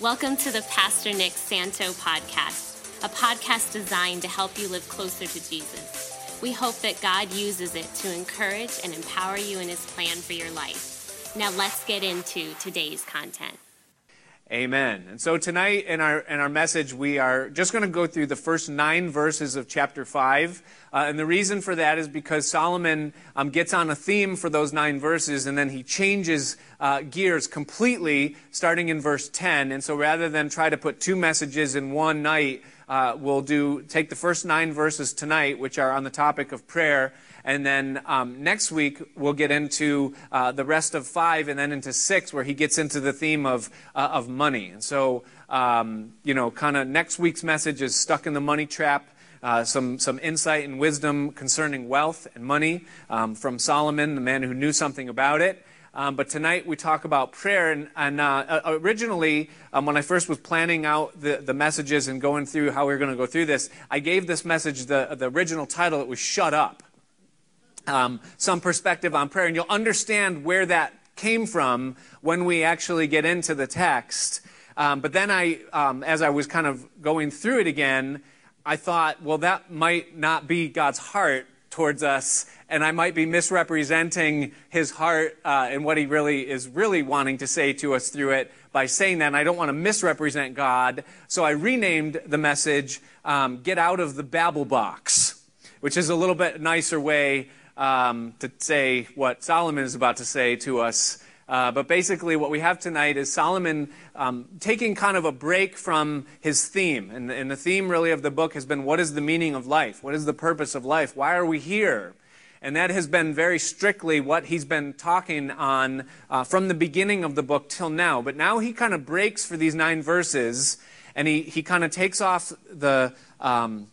Welcome to the Pastor Nick Santo podcast, a podcast designed to help you live closer to Jesus. We hope that God uses it to encourage and empower you in his plan for your life. Now let's get into today's content. Amen. And so tonight in our in our message, we are just going to go through the first nine verses of chapter five, uh, and the reason for that is because Solomon um, gets on a theme for those nine verses, and then he changes uh, gears completely, starting in verse ten. And so rather than try to put two messages in one night, uh, we'll do take the first nine verses tonight, which are on the topic of prayer and then um, next week, we'll get into uh, the rest of five and then into six, where he gets into the theme of, uh, of money. And so, um, you know, kind of next week's message is stuck in the money trap. Uh, some, some insight and wisdom concerning wealth and money um, from Solomon, the man who knew something about it. Um, but tonight we talk about prayer. And, and uh, originally, um, when I first was planning out the, the messages and going through how we were going to go through this, I gave this message the, the original title. It was Shut Up um, some perspective on prayer, and you'll understand where that came from when we actually get into the text. Um, but then I, um, as I was kind of going through it again, I thought, well, that might not be God's heart towards us, and I might be misrepresenting His heart uh, and what He really is really wanting to say to us through it by saying that. And I don't want to misrepresent God, so I renamed the message um, "Get Out of the Babble Box," which is a little bit nicer way um, to say what Solomon is about to say to us. Uh, but basically, what we have tonight is Solomon um, taking kind of a break from his theme. And, and, the theme, really, of the book has been what is the meaning of life? What is the purpose of life? Why are we here? And that has been very strictly what he's been talking on uh, from the beginning of the book till now. But now he kind of breaks for these nine verses and he, he kind of takes off the, um,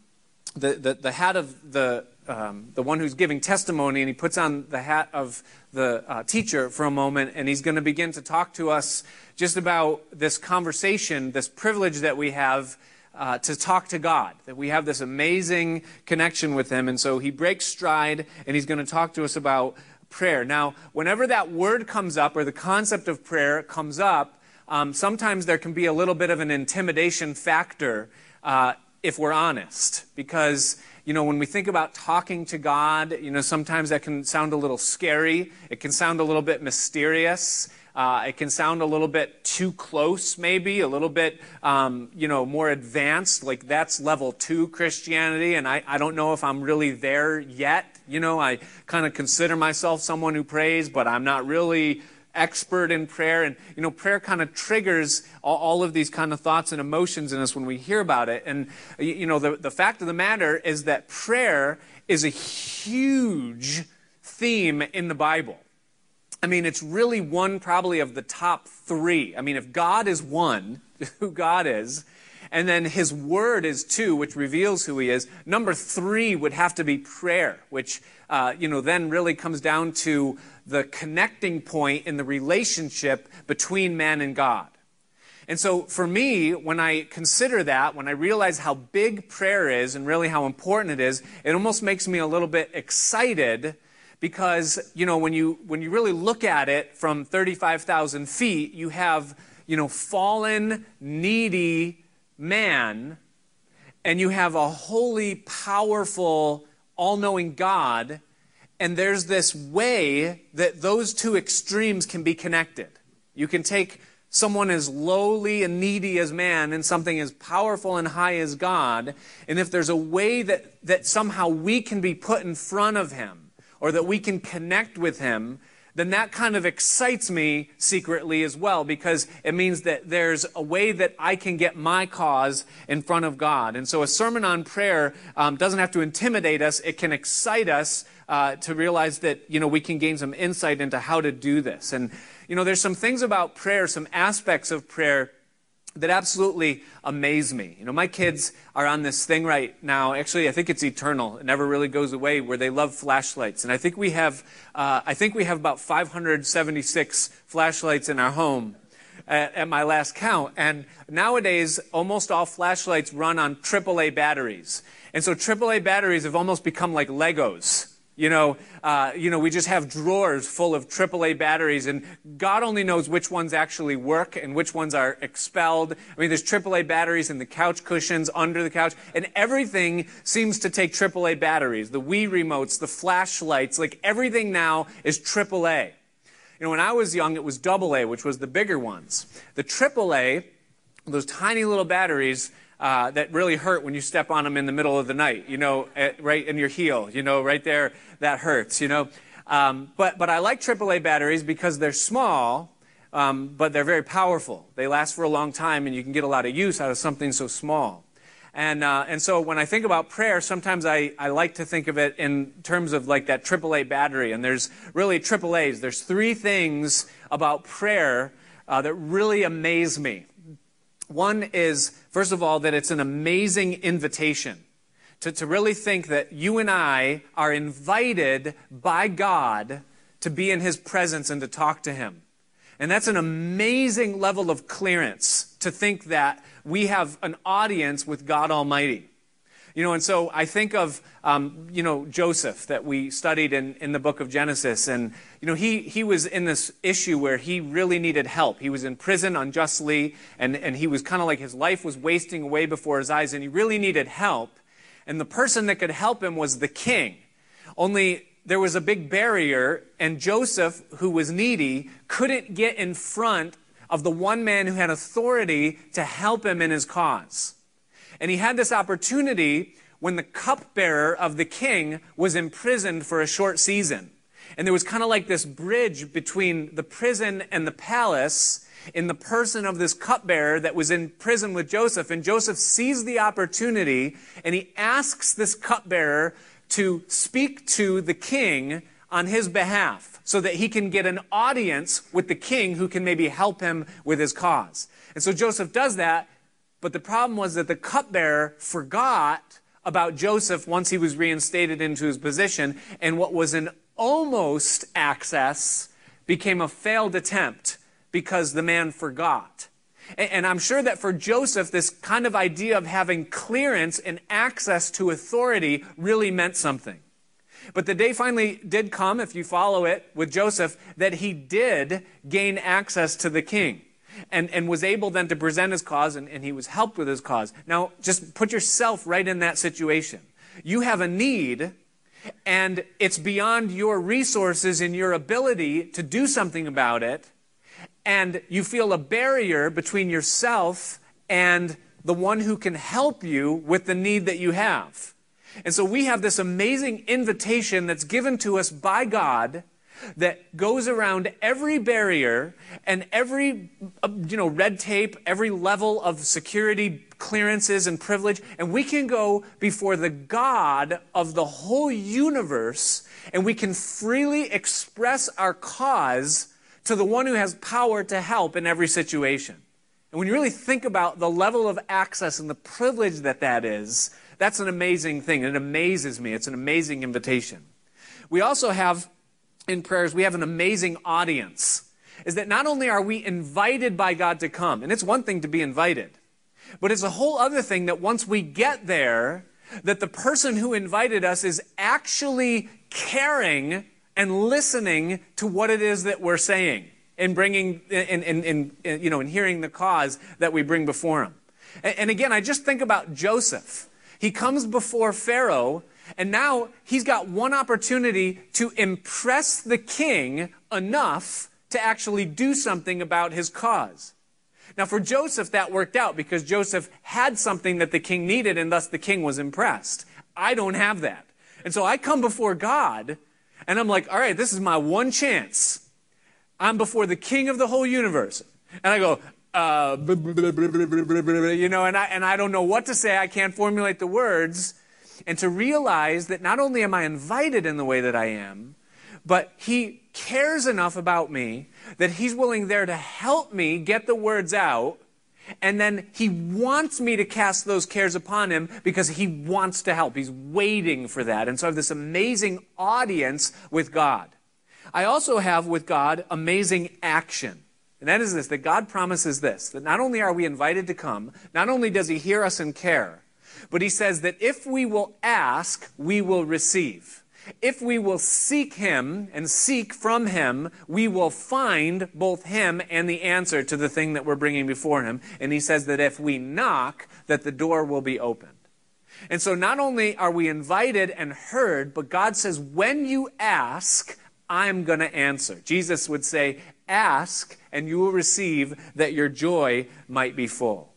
the, the, the hat of the um, the one who's giving testimony, and he puts on the hat of the uh, teacher for a moment, and he's going to begin to talk to us just about this conversation, this privilege that we have uh, to talk to God, that we have this amazing connection with Him. And so he breaks stride, and he's going to talk to us about prayer. Now, whenever that word comes up, or the concept of prayer comes up, um, sometimes there can be a little bit of an intimidation factor uh, if we're honest, because you know, when we think about talking to God, you know, sometimes that can sound a little scary. It can sound a little bit mysterious. Uh, it can sound a little bit too close, maybe, a little bit, um, you know, more advanced. Like that's level two Christianity, and I, I don't know if I'm really there yet. You know, I kind of consider myself someone who prays, but I'm not really expert in prayer. And, you know, prayer kind of triggers all, all, of these kind of thoughts and emotions in us when we hear about it. And, you know, the, the fact of the matter is that prayer is a huge theme in the Bible. I mean, it's really one probably of the top three. I mean, if God is one, who God is, and then his word is two, which reveals who he is. Number three would have to be prayer, which, uh, you know, then really comes down to the connecting point in the relationship between man and God. And so for me, when I consider that, when I realize how big prayer is and really how important it is, it almost makes me a little bit excited because, you know, when you, when you really look at it from 35,000 feet, you have, you know, fallen, needy man, and you have a holy, powerful, all knowing God and there's this way that those two extremes can be connected. You can take someone as lowly and needy as man and something as powerful and high as God. And if there's a way that, that somehow we can be put in front of him or that we can connect with him, then that kind of excites me secretly as well because it means that there's a way that I can get my cause in front of God. And so a sermon on prayer um, doesn't have to intimidate us, it can excite us uh, to realize that, you know, we can gain some insight into how to do this. And, you know, there's some things about prayer, some aspects of prayer that absolutely amaze me. You know, my kids are on this thing right now. Actually, I think it's eternal. It never really goes away. Where they love flashlights, and I think we have, uh, I think we have about 576 flashlights in our home. At, at my last count. And nowadays, almost all flashlights run on AAA batteries. And so AAA batteries have almost become like Legos You know, uh, you know, we just have drawers full of AAA batteries, and God only knows which ones actually work and which ones are expelled. I mean, there's AAA batteries in the couch cushions, under the couch, and everything seems to take AAA batteries. The Wii remotes, the flashlights, like everything now is AAA. You know, when I was young, it was AA, which was the bigger ones. The AAA, those tiny little batteries, uh, that really hurt when you step on them in the middle of the night, you know, at, right in your heel, you know, right there, that hurts, you know. Um, but, but I like AAA batteries because they're small, um, but they're very powerful. They last for a long time, and you can get a lot of use out of something so small. And, uh, and so when I think about prayer, sometimes I, I like to think of it in terms of like that AAA battery. And there's really AAAs. There's three things about prayer uh, that really amaze me. One is, first of all, that it's an amazing invitation. To, to really think that you and I are invited by God to be in His presence and to talk to Him. And that's an amazing level of clearance to think that we have an audience with God Almighty. You know, and so I think of, um, you know, Joseph that we studied in, in the book of Genesis. And, you know, he, he was in this issue where he really needed help. He was in prison unjustly, and, and he was kind of like his life was wasting away before his eyes, and he really needed help. And the person that could help him was the king. Only there was a big barrier, and Joseph, who was needy, couldn't get in front of the one man who had authority to help him in his cause. And he had this opportunity when the cupbearer of the king was imprisoned for a short season. And there was kind of like this bridge between the prison and the palace in the person of this cupbearer that was in prison with Joseph. And Joseph sees the opportunity and he asks this cupbearer to speak to the king on his behalf so that he can get an audience with the king who can maybe help him with his cause. And so Joseph does that but the problem was that the cupbearer forgot about Joseph once he was reinstated into his position, and what was an almost access became a failed attempt because the man forgot. And I'm sure that for Joseph, this kind of idea of having clearance and access to authority really meant something. But the day finally did come, if you follow it with Joseph, that he did gain access to the king and, and was able then to present his cause, and, and he was helped with his cause. Now, just put yourself right in that situation. You have a need, and it's beyond your resources and your ability to do something about it, and you feel a barrier between yourself and the one who can help you with the need that you have. And so we have this amazing invitation that's given to us by God that goes around every barrier and every uh, you know red tape every level of security clearances and privilege. And we can go before the god of the whole universe and we can freely express our cause to the one who has power to help in every situation. And when you really think about the level of access and the privilege that that is that's an amazing thing. It amazes me. It's an amazing invitation. We also have in prayers, we have an amazing audience. Is that not only are we invited by God to come, and it's one thing to be invited, but it's a whole other thing that once we get there, that the person who invited us is actually caring and listening to what it is that we're saying and bringing and, you know and hearing the cause that we bring before him and, and again i just think about joseph he comes before pharaoh and now he's got one opportunity to impress the king enough to actually do something about his cause. Now, for Joseph, that worked out because Joseph had something that the king needed, and thus the king was impressed. I don't have that. And so I come before God, and I'm like, all right, this is my one chance. I'm before the king of the whole universe. And I go, uh, you know, and I, and I don't know what to say. I can't formulate the words and to realize that not only am I invited in the way that I am, but He cares enough about me that He's willing there to help me get the words out. And then He wants me to cast those cares upon Him because He wants to help. He's waiting for that. And so I have this amazing audience with God. I also have with God amazing action. And that is this that God promises this that not only are we invited to come, not only does He hear us and care, but he says that if we will ask, we will receive. if we will seek him and seek from him, we will find both him and the answer to the thing that we're bringing before him. And he says that if we knock, that the door will be opened. And so not only are we invited and heard, but God says, when you ask, I'm going to answer. Jesus would say, ask and you will receive that your joy might be full.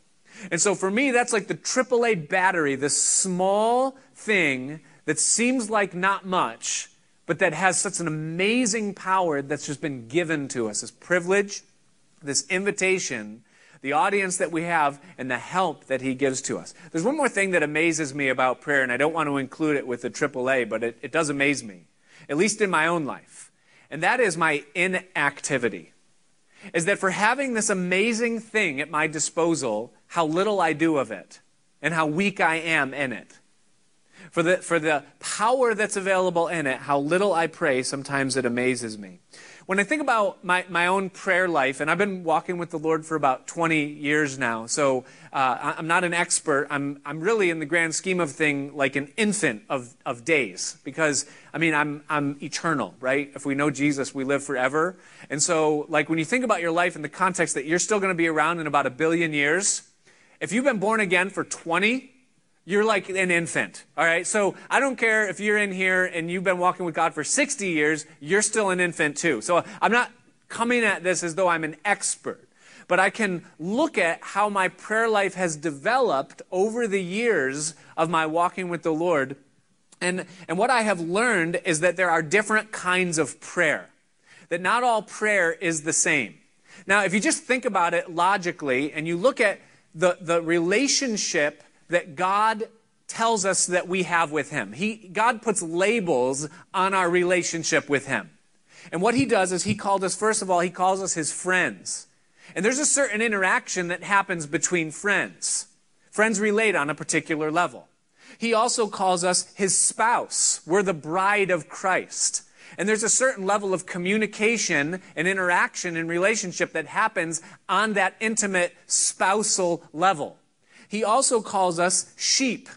And so for me, that's like the AAA battery, this small thing that seems like not much, but that has such an amazing power that's just been given to us. This privilege, this invitation, the audience that we have, and the help that He gives to us. There's one more thing that amazes me about prayer, and I don't want to include it with the AAA, but it, it does amaze me, at least in my own life. And that is my inactivity. Is that for having this amazing thing at my disposal, how little I do of it, and how weak I am in it for the, for the power that's available in it, how little I pray, sometimes it amazes me. When I think about my, my own prayer life, and I've been walking with the Lord for about 20 years now, so uh, I'm not an expert. I'm, I'm really, in the grand scheme of thing, like an infant of, of days. Because, I mean, I'm, I'm eternal, right? If we know Jesus, we live forever. And so, like, when you think about your life in the context that you're still going to be around in about a billion years, if you've been born again for 20, you're like an infant. All right. So I don't care if you're in here and you've been walking with God for 60 years, you're still an infant too. So I'm not coming at this as though I'm an expert, but I can look at how my prayer life has developed over the years of my walking with the Lord. And, and what I have learned is that there are different kinds of prayer, that not all prayer is the same. Now, if you just think about it logically and you look at the, the relationship that God tells us that we have with Him. He, God puts labels on our relationship with Him. And what He does is He called us, first of all, He calls us His friends. And there's a certain interaction that happens between friends. Friends relate on a particular level. He also calls us His spouse. We're the bride of Christ. And there's a certain level of communication and interaction and relationship that happens on that intimate spousal level he also calls us sheep.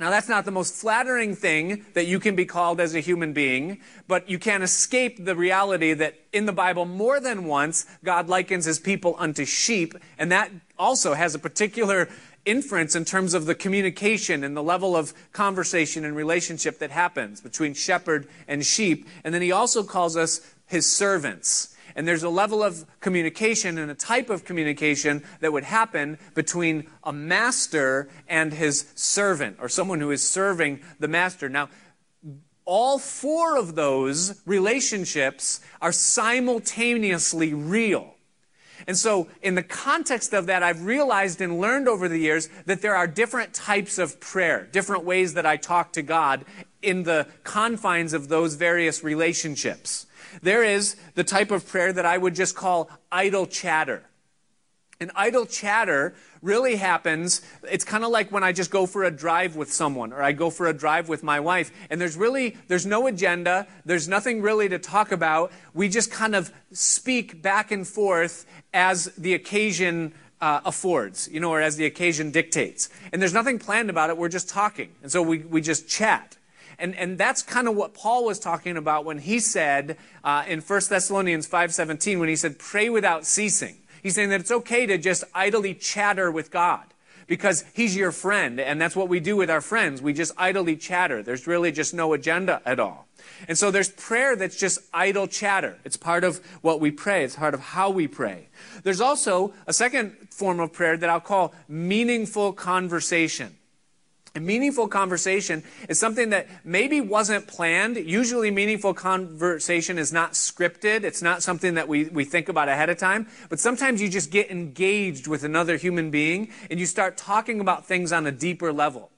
Now, that's not the most flattering thing that you can be called as a human being, but you can't escape the reality that in the Bible, more than once, God likens his people unto sheep, and that also has a particular inference in terms of the communication and the level of conversation and relationship that happens between shepherd and sheep. And then he also calls us his servants. And there's a level of communication and a type of communication that would happen between a master and his servant, or someone who is serving the master. Now, all four of those relationships are simultaneously real. And so, in the context of that, I've realized and learned over the years that there are different types of prayer, different ways that I talk to God in the confines of those various relationships. There is the type of prayer that I would just call idle chatter. And idle chatter really happens, it's kind of like when I just go for a drive with someone or I go for a drive with my wife and there's really, there's no agenda, there's nothing really to talk about. We just kind of speak back and forth as the occasion uh, affords, you know, or as the occasion dictates. And there's nothing planned about it, we're just talking. And so we, we just chat. And, and that's kind of what Paul was talking about when he said uh, in 1 Thessalonians 5.17, when he said, pray without ceasing. He's saying that it's okay to just idly chatter with God because he's your friend. And that's what we do with our friends. We just idly chatter. There's really just no agenda at all. And so there's prayer that's just idle chatter. It's part of what we pray. It's part of how we pray. There's also a second form of prayer that I'll call meaningful conversation. A meaningful conversation is something that maybe wasn't planned. Usually, meaningful conversation is not scripted. It's not something that we, we think about ahead of time. But sometimes you just get engaged with another human being and you start talking about things on a deeper level.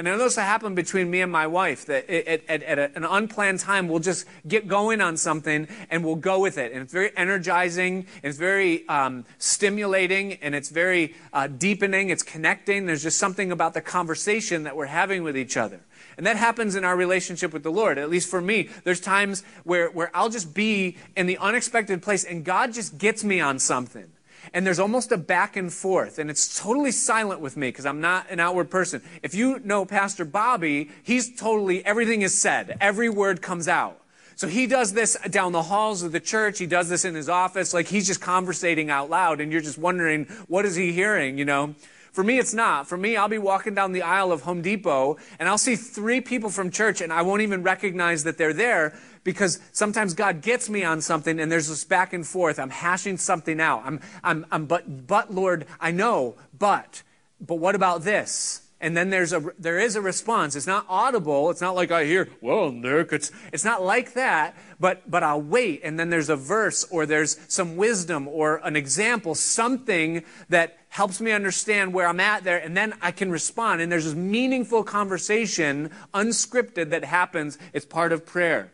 And I know this will happen between me and my wife that at, at, at, an unplanned time, we'll just get going on something and we'll go with it. And it's very energizing, it's very um, stimulating, and it's very uh, deepening, it's connecting. There's just something about the conversation that we're having with each other. And that happens in our relationship with the Lord. At least for me, there's times where, where I'll just be in the unexpected place and God just gets me on something. And there's almost a back and forth, and it's totally silent with me because I'm not an outward person. If you know Pastor Bobby, he's totally, everything is said, every word comes out. So he does this down the halls of the church. He does this in his office. Like he's just conversating out loud, and you're just wondering, what is he hearing, you know? For me, it's not. For me, I'll be walking down the aisle of Home Depot and I'll see three people from church and I won't even recognize that they're there because sometimes God gets me on something and there's this back and forth. I'm hashing something out. I'm, I'm, I'm but, but Lord, I know, but, but what about this? And then there's a, there is a response. It's not audible. It's not like I hear, well, Nick, it's, it's not like that, but, but I'll wait. And then there's a verse or there's some wisdom or an example, something that helps me understand where I'm at there. And then I can respond. And there's this meaningful conversation, unscripted, that happens. It's part of prayer.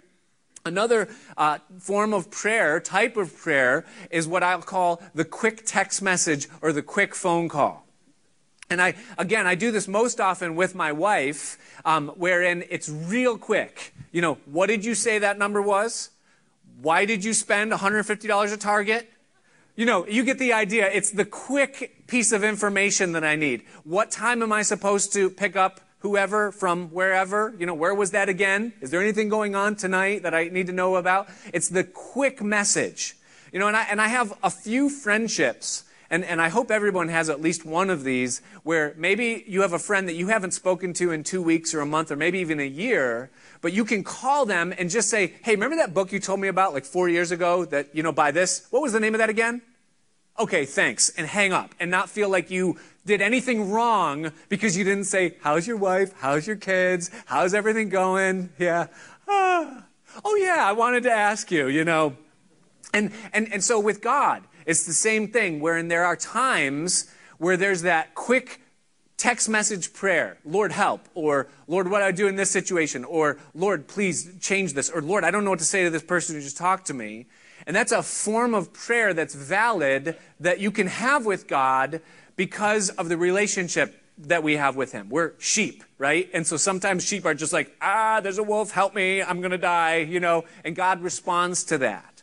Another uh, form of prayer, type of prayer, is what I'll call the quick text message or the quick phone call. And I, again, I do this most often with my wife, um, wherein it's real quick. You know, what did you say that number was? Why did you spend $150 at Target? You know, you get the idea. It's the quick piece of information that I need. What time am I supposed to pick up whoever from wherever? You know, where was that again? Is there anything going on tonight that I need to know about? It's the quick message. You know, and I, and I have a few friendships and, and I hope everyone has at least one of these where maybe you have a friend that you haven't spoken to in two weeks or a month or maybe even a year, but you can call them and just say, hey, remember that book you told me about like four years ago that, you know, buy this? What was the name of that again? Okay, thanks. And hang up and not feel like you did anything wrong because you didn't say, how's your wife? How's your kids? How's everything going? Yeah. Ah. Oh, yeah, I wanted to ask you, you know. And, and, and so with God, it's the same thing, wherein there are times where there's that quick text message prayer Lord, help, or Lord, what do I do in this situation, or Lord, please change this, or Lord, I don't know what to say to this person who just talked to me. And that's a form of prayer that's valid that you can have with God because of the relationship that we have with Him. We're sheep, right? And so sometimes sheep are just like, ah, there's a wolf, help me, I'm going to die, you know, and God responds to that.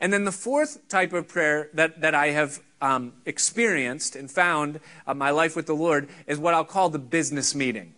And then the fourth type of prayer that, that I have um, experienced and found uh, my life with the Lord is what I'll call the business meeting.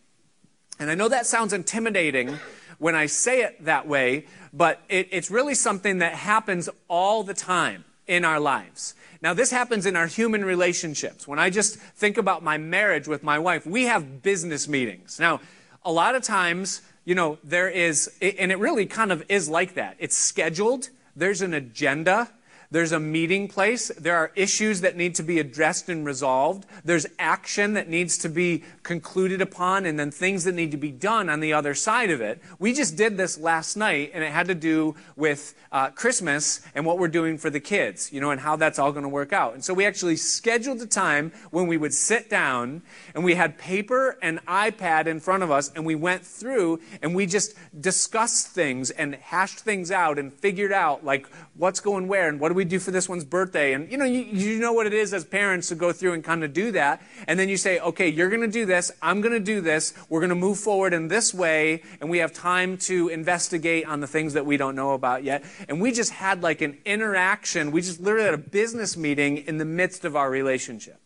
And I know that sounds intimidating when I say it that way, but it, it's really something that happens all the time in our lives. Now, this happens in our human relationships. When I just think about my marriage with my wife, we have business meetings. Now, a lot of times, you know, there is, and it really kind of is like that. It's scheduled, there's an agenda. There's a meeting place. There are issues that need to be addressed and resolved. There's action that needs to be concluded upon, and then things that need to be done on the other side of it. We just did this last night, and it had to do with uh, Christmas and what we're doing for the kids, you know, and how that's all going to work out. And so we actually scheduled a time when we would sit down, and we had paper and iPad in front of us, and we went through and we just discussed things and hashed things out and figured out like what's going where and what do we do for this one's birthday? And you know, you, you know what it is as parents to go through and kind of do that. And then you say, okay, you're going to do this. I'm going to do this. We're going to move forward in this way. And we have time to investigate on the things that we don't know about yet. And we just had like an interaction. We just literally had a business meeting in the midst of our relationship.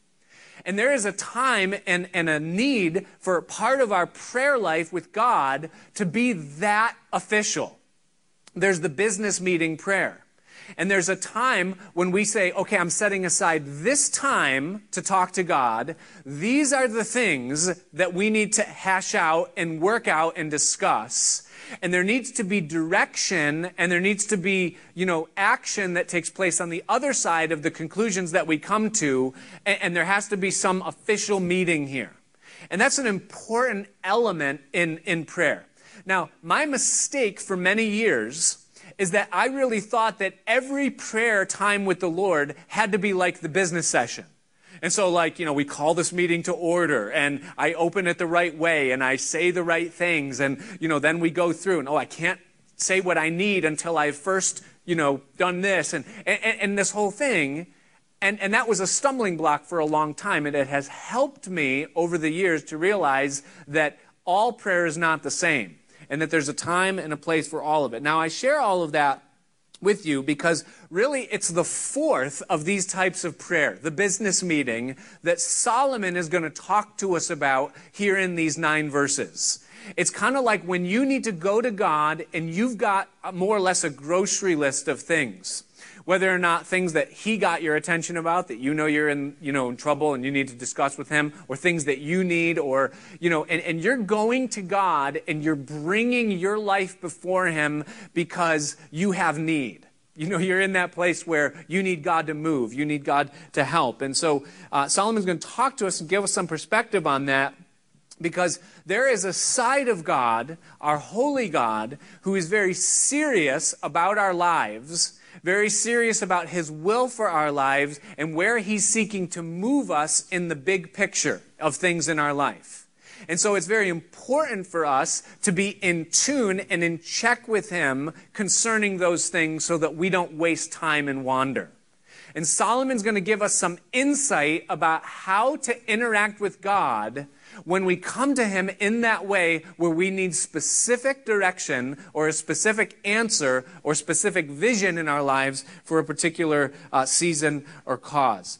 And there is a time and, and a need for part of our prayer life with God to be that official. There's the business meeting prayer. And there's a time when we say, okay, I'm setting aside this time to talk to God. These are the things that we need to hash out and work out and discuss. And there needs to be direction and there needs to be, you know, action that takes place on the other side of the conclusions that we come to. And, and there has to be some official meeting here. And that's an important element in, in prayer. Now, my mistake for many years is that I really thought that every prayer time with the Lord had to be like the business session. And so, like, you know, we call this meeting to order and I open it the right way and I say the right things. And, you know, then we go through and, oh, I can't say what I need until I've first, you know, done this and, and, and this whole thing. And, and that was a stumbling block for a long time. And it has helped me over the years to realize that all prayer is not the same and that there's a time and a place for all of it. Now, I share all of that with you because really it's the fourth of these types of prayer, the business meeting that Solomon is going to talk to us about here in these nine verses. It's kind of like when you need to go to God and you've got more or less a grocery list of things whether or not things that he got your attention about that you know you're in you know in trouble and you need to discuss with him or things that you need or you know and, and you're going to god and you're bringing your life before him because you have need. You know you're in that place where you need god to move you need god to help. And so uh, solomon's going to talk to us and give us some perspective on that because there is a side of God, our holy God, who is very serious about our lives very serious about his will for our lives and where he's seeking to move us in the big picture of things in our life. And so it's very important for us to be in tune and in check with him concerning those things so that we don't waste time and wander. And Solomon's going to give us some insight about how to interact with God when we come to Him in that way where we need specific direction or a specific answer or specific vision in our lives for a particular uh, season or cause.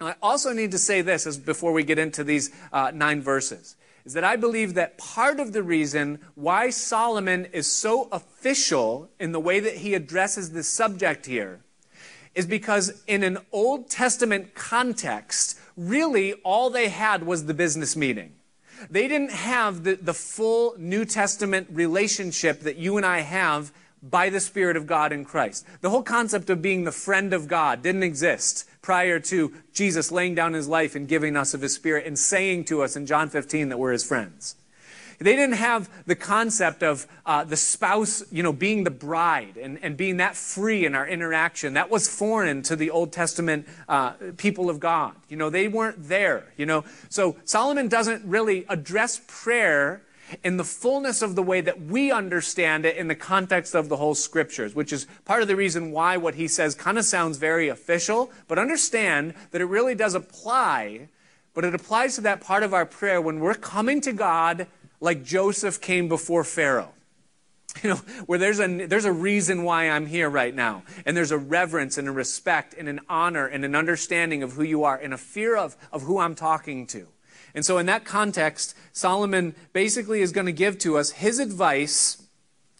I also need to say this as before we get into these uh, nine verses is that I believe that part of the reason why Solomon is so official in the way that he addresses this subject here is because in an Old Testament context, really all they had was the business meeting. They didn't have the, the full New Testament relationship that you and I have by the Spirit of God in Christ. The whole concept of being the friend of God didn't exist prior to Jesus laying down his life and giving us of his Spirit and saying to us in John 15 that we're his friends. They didn't have the concept of uh, the spouse, you know, being the bride and, and being that free in our interaction. That was foreign to the Old Testament uh, people of God. You know, they weren't there, you know. So Solomon doesn't really address prayer in the fullness of the way that we understand it in the context of the whole scriptures, which is part of the reason why what he says kind of sounds very official, but understand that it really does apply, but it applies to that part of our prayer when we're coming to God like Joseph came before Pharaoh. You know, where there's a, there's a reason why I'm here right now. And there's a reverence and a respect and an honor and an understanding of who you are and a fear of, of who I'm talking to. And so, in that context, Solomon basically is going to give to us his advice,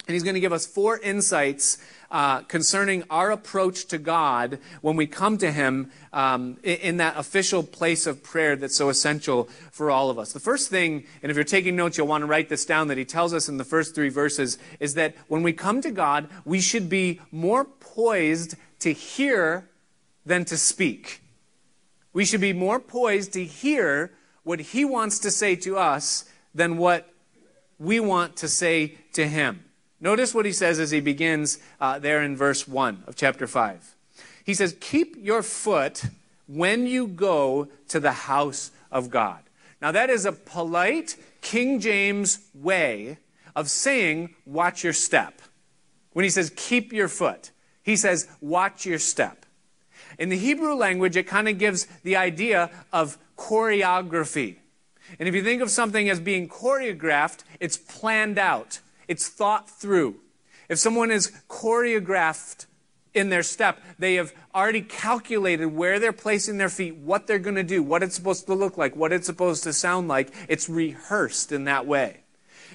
and he's going to give us four insights uh, concerning our approach to God when we come to Him um, in, that official place of prayer that's so essential for all of us. The first thing, and if you're taking notes, you'll want to write this down, that He tells us in the first three verses, is that when we come to God, we should be more poised to hear than to speak. We should be more poised to hear what He wants to say to us than what we want to say to Him. Notice what he says as he begins uh, there in verse 1 of chapter 5. He says, Keep your foot when you go to the house of God. Now, that is a polite King James way of saying, Watch your step. When he says, Keep your foot, he says, Watch your step. In the Hebrew language, it kind of gives the idea of choreography. And if you think of something as being choreographed, it's planned out. It's thought through. If someone is choreographed in their step, they have already calculated where they're placing their feet, what they're going to do, what it's supposed to look like, what it's supposed to sound like. It's rehearsed in that way.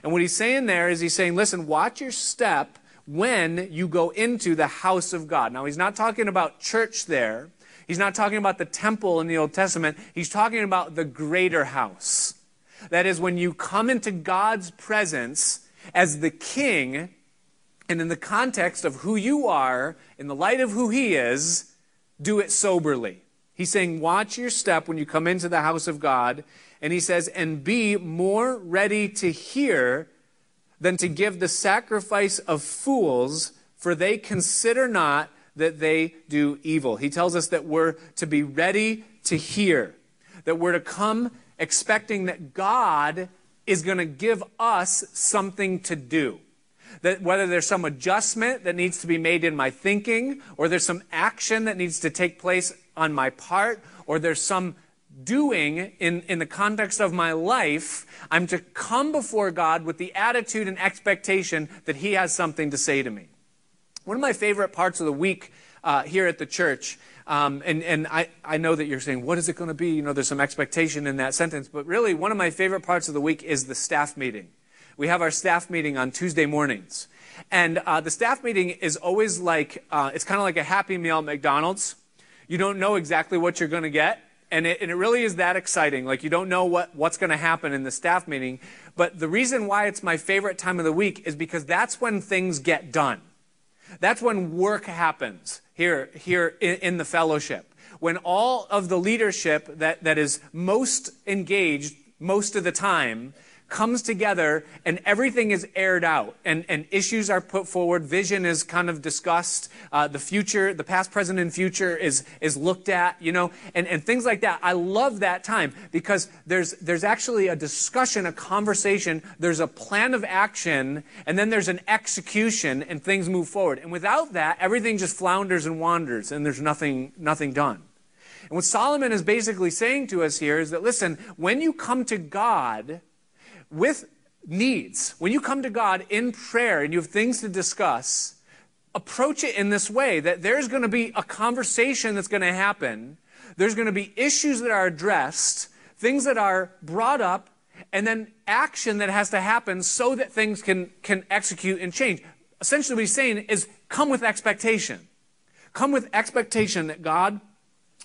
And what he's saying there is he's saying, listen, watch your step when you go into the house of God. Now, he's not talking about church there. He's not talking about the temple in the Old Testament. He's talking about the greater house. That is, when you come into God's presence, as the king, and in the context of who you are, in the light of who he is, do it soberly. He's saying, watch your step when you come into the house of God. And he says, and be more ready to hear than to give the sacrifice of fools, for they consider not that they do evil. He tells us that we're to be ready to hear, that we're to come expecting that God is going to give us something to do. That whether there's some adjustment that needs to be made in my thinking, or there's some action that needs to take place on my part, or there's some doing in, in the context of my life, I'm to come before God with the attitude and expectation that He has something to say to me. One of my favorite parts of the week uh, here at the church, um, and, and I, I know that you're saying, what is it going to be? You know, there's some expectation in that sentence, but really, one of my favorite parts of the week is the staff meeting. We have our staff meeting on Tuesday mornings. And uh, the staff meeting is always like, uh, it's kind of like a happy meal at McDonald's. You don't know exactly what you're going to get. And it, and it really is that exciting. Like, you don't know what, what's going to happen in the staff meeting. But the reason why it's my favorite time of the week is because that's when things get done. That's when work happens here, here in, in the fellowship. When all of the leadership that, that is most engaged most of the time comes together and everything is aired out and, and issues are put forward. Vision is kind of discussed. Uh, the future, the past, present, and future is, is looked at, you know, and, and things like that. I love that time because there's, there's actually a discussion, a conversation, there's a plan of action, and then there's an execution and things move forward. And without that, everything just flounders and wanders and there's nothing, nothing done. And what Solomon is basically saying to us here is that, listen, when you come to God, with needs, when you come to God in prayer and you have things to discuss, approach it in this way that there's going to be a conversation that's going to happen. There's going to be issues that are addressed, things that are brought up, and then action that has to happen so that things can, can execute and change. Essentially, what he's saying is come with expectation. Come with expectation that God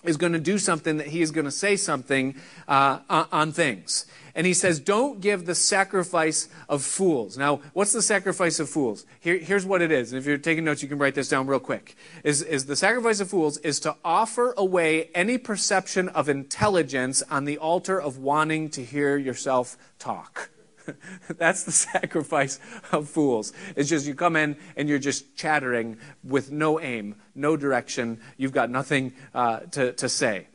is going to do something, that he is going to say something uh, on things. And he says, Don't give the sacrifice of fools. Now, what's the sacrifice of fools? Here, here's what it is. And if you're taking notes, you can write this down real quick. Is, is the sacrifice of fools is to offer away any perception of intelligence on the altar of wanting to hear yourself talk. That's the sacrifice of fools. It's just you come in and you're just chattering with no aim, no direction. You've got nothing uh, to, to say.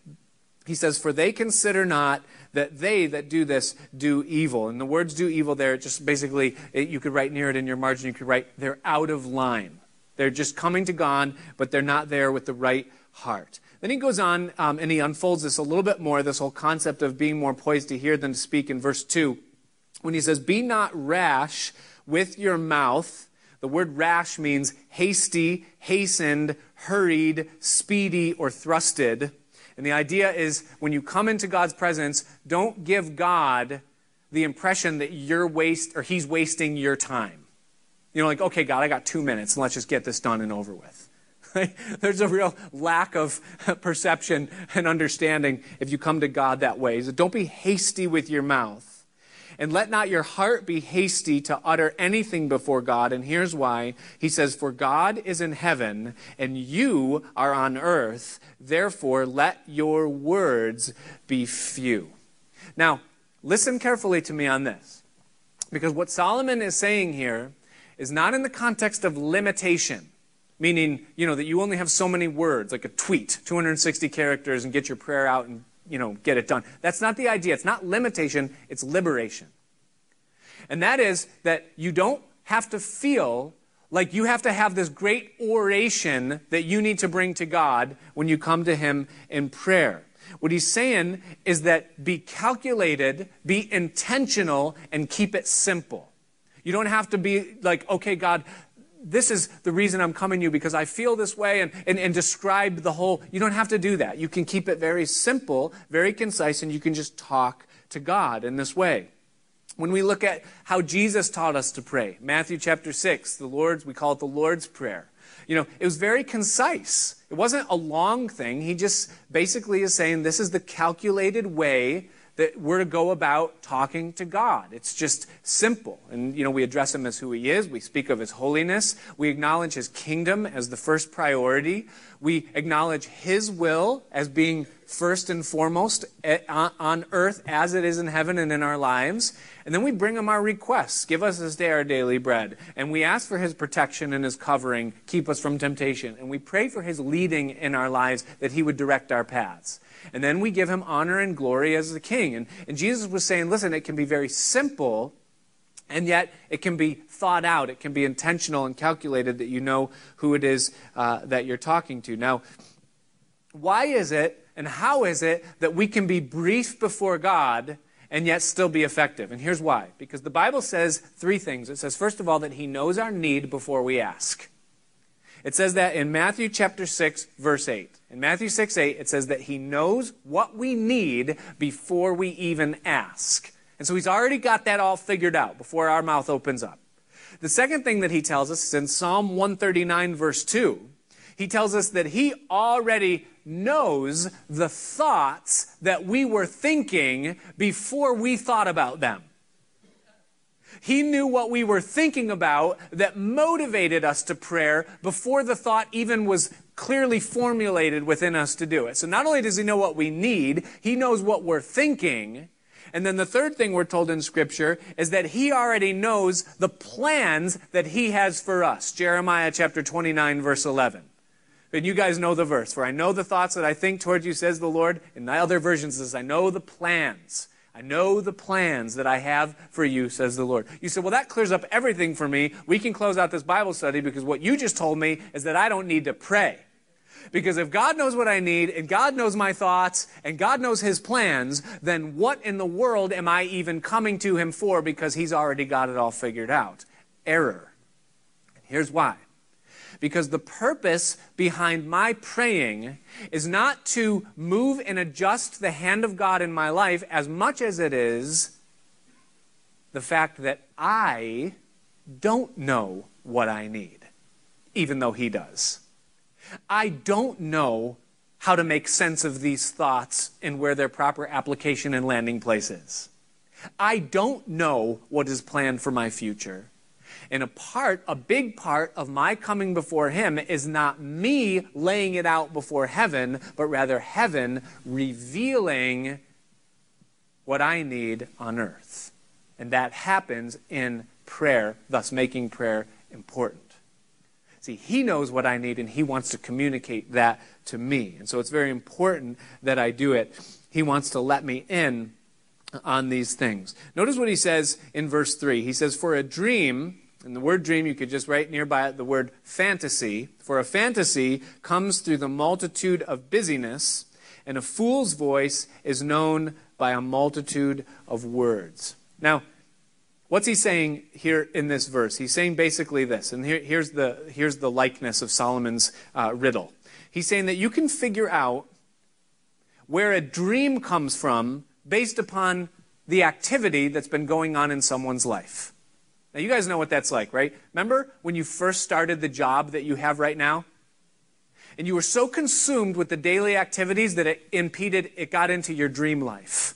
He says, For they consider not that they that do this do evil. And the words do evil there, just basically, it, you could write near it in your margin, you could write, they're out of line. They're just coming to God, but they're not there with the right heart. Then he goes on um, and he unfolds this a little bit more, this whole concept of being more poised to hear than to speak in verse 2, when he says, Be not rash with your mouth. The word rash means hasty, hastened, hurried, speedy, or thrusted. And the idea is when you come into God's presence, don't give God the impression that you're waste or he's wasting your time. You know, like, okay, God, I got two minutes and let's just get this done and over with. There's a real lack of perception and understanding if you come to God that way. So don't be hasty with your mouth. And let not your heart be hasty to utter anything before God. And here's why. He says, For God is in heaven, and you are on earth. Therefore, let your words be few. Now, listen carefully to me on this. Because what Solomon is saying here is not in the context of limitation meaning you know that you only have so many words like a tweet 260 characters and get your prayer out and you know, get it done. That's not the idea. It's not limitation, it's liberation. And that is that you don't have to feel like you have to have this great oration that you need to bring to God when you come to Him in prayer. What he's saying is that be calculated, be intentional, and keep it simple. You don't have to be like, okay, God, this is the reason I'm coming to you because I feel this way and, and, and describe the whole. You don't have to do that. You can keep it very simple, very concise, and you can just talk to God in this way. When we look at how Jesus taught us to pray, Matthew chapter 6, the Lord's, we call it the Lord's Prayer. You know, it was very concise. It wasn't a long thing. He just basically is saying this is the calculated way that we're to go about talking to God. It's just simple. And, you know, we address him as who he is. We speak of his holiness. We acknowledge his kingdom as the first priority. We acknowledge his will as being first and foremost eh, on earth as it is in heaven and in our lives. And then we bring him our requests. Give us this day our daily bread. And we ask for his protection and his covering. Keep us from temptation. And we pray for his leading in our lives that he would direct our paths. And then we give him honor and glory as the king. And, and Jesus was saying, listen, it can be very simple, and yet it can be thought out. It can be intentional and calculated that you know who it is uh, that you're talking to. Now, why is it and how is it that we can be brief before God and yet still be effective? And here's why. Because the Bible says three things. It says, first of all, that He knows our need before we ask. It says that in Matthew chapter 6, verse 8. In Matthew 6, 8, it says that he knows what we need before we even ask. And so he's already got that all figured out before our mouth opens up. The second thing that he tells us is in Psalm 139, verse 2. He tells us that he already knows the thoughts that we were thinking before we thought about them. He knew what we were thinking about that motivated us to prayer before the thought even was clearly formulated within us to do it. So not only does he know what we need, he knows what we're thinking. And then the third thing we're told in Scripture is that He already knows the plans that He has for us. Jeremiah chapter 29, verse 11. And you guys know the verse. For I know the thoughts that I think toward you, says the Lord. In the other versions, says, I know the plans. I know the plans that I have for you, says the Lord. You say, well, that clears up everything for me. We can close out this Bible study because what you just told me is that I don't need to pray. Because if God knows what I need, and God knows my thoughts, and God knows His plans, then what in the world am I even coming to Him for because He's already got it all figured out? Error. Here's why. Because the purpose behind my praying is not to move and adjust the hand of God in my life as much as it is the fact that I don't know what I need, even though He does. I don't know how to make sense of these thoughts and where their proper application and landing place is. I don't know what is planned for my future. And a part, a big part of my coming before Him is not me laying it out before heaven, but rather heaven revealing what I need on earth. And that happens in prayer, thus making prayer important. See, He knows what I need and He wants to communicate that to me. And so it's very important that I do it. He wants to let me in on these things. Notice what He says in verse 3. He says, For a dream, and the word dream, you could just write nearby the word fantasy. For a fantasy comes through the multitude of busyness, and a fool's voice is known by a multitude of words. Now, What's he saying here in this verse? He's saying basically this, and here, here's, the, here's the likeness of Solomon's uh, riddle. He's saying that you can figure out where a dream comes from based upon the activity that's been going on in someone's life. Now, you guys know what that's like, right? Remember when you first started the job that you have right now? And you were so consumed with the daily activities that it impeded, it got into your dream life.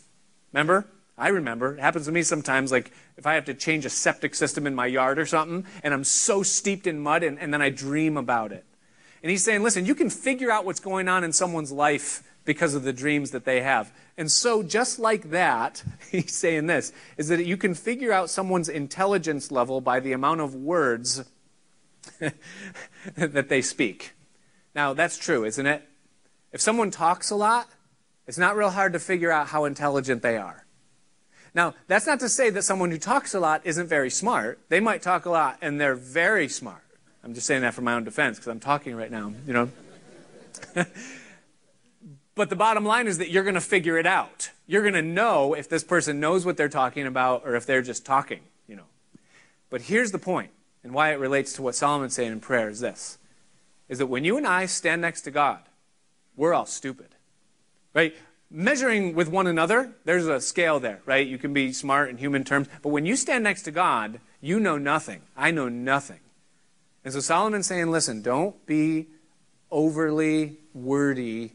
Remember? I remember. It happens to me sometimes, like if I have to change a septic system in my yard or something, and I'm so steeped in mud, and, and then I dream about it. And he's saying, listen, you can figure out what's going on in someone's life because of the dreams that they have. And so, just like that, he's saying this is that you can figure out someone's intelligence level by the amount of words that they speak. Now, that's true, isn't it? If someone talks a lot, it's not real hard to figure out how intelligent they are. Now, that's not to say that someone who talks a lot isn't very smart. They might talk a lot and they're very smart. I'm just saying that for my own defense because I'm talking right now, you know. but the bottom line is that you're going to figure it out. You're going to know if this person knows what they're talking about or if they're just talking, you know. But here's the point, and why it relates to what Solomon's saying in prayer is this is that when you and I stand next to God, we're all stupid. Right? measuring with one another, there's a scale there, right? You can be smart in human terms, but when you stand next to God, you know nothing. I know nothing. And so Solomon's saying, listen, don't be overly wordy,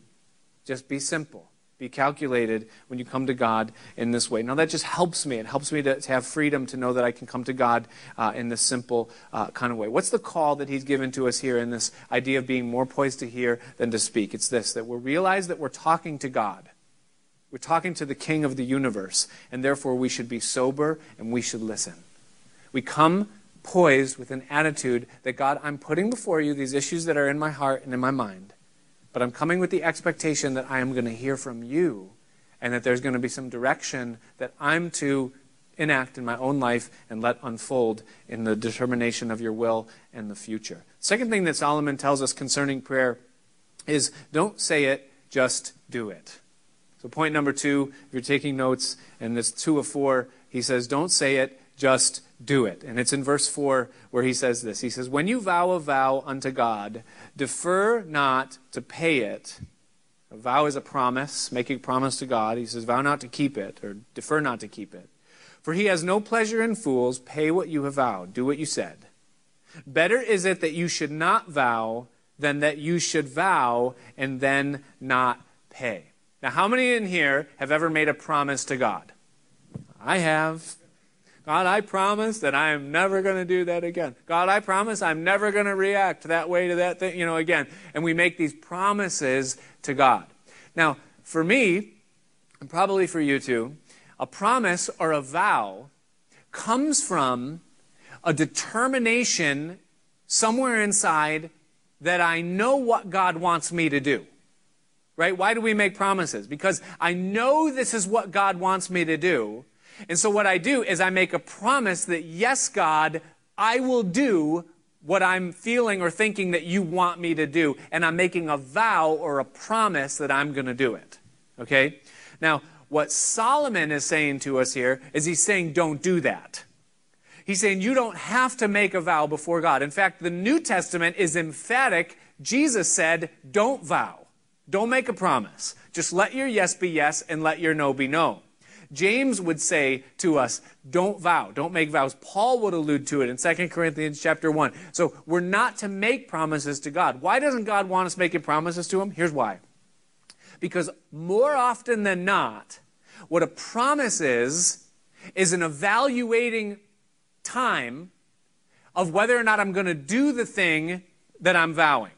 just be simple. Be calculated when you come to God in this way. Now, that just helps me. It helps me to, to have freedom to know that I can come to God uh, in this simple uh, kind of way. What's the call that He's given to us here in this idea of being more poised to hear than to speak? It's this that we realize that we're talking to God. We're talking to the King of the universe, and therefore we should be sober and we should listen. We come poised with an attitude that God, I'm putting before you these issues that are in my heart and in my mind, but I'm coming with the expectation that I am going to hear from you and that there's going to be some direction that I'm to enact in my own life and let unfold in the determination of your will and the future. Second thing that Solomon tells us concerning prayer is don't say it, just do it. So, point number two, if you're taking notes, and it's two of four, he says, don't say it, just do it. And it's in verse 4 where he says this. He says, When you vow a vow unto God, defer not to pay it. A vow is a promise, making a promise to God. He says, Vow not to keep it, or defer not to keep it. For he has no pleasure in fools. Pay what you have vowed. Do what you said. Better is it that you should not vow than that you should vow and then not pay. Now, how many in here have ever made a promise to God? I have. God, I promise that I am never going to do that again. God, I promise I'm never going to react that way to that thing, you know, again. And we make these promises to God. Now, for me, and probably for you too, a promise or a vow comes from a determination somewhere inside that I know what God wants me to do. Right? Why do we make promises? Because I know this is what God wants me to do. And so what I do is I make a promise that, yes, God, I will do what I'm feeling or thinking that you want me to do. And I'm making a vow or a promise that I'm going to do it. Okay? Now, what Solomon is saying to us here is he's saying, don't do that. He's saying you don't have to make a vow before God. In fact, the New Testament is emphatic. Jesus said, don't vow. Don't make a promise. Just let your yes be yes and let your no be no. James would say to us, don't vow, don't make vows. Paul would allude to it in 2 Corinthians chapter 1. So we're not to make promises to God. Why doesn't God want us making promises to him? Here's why. Because more often than not, what a promise is, is an evaluating time of whether or not I'm going to do the thing that I'm vowing.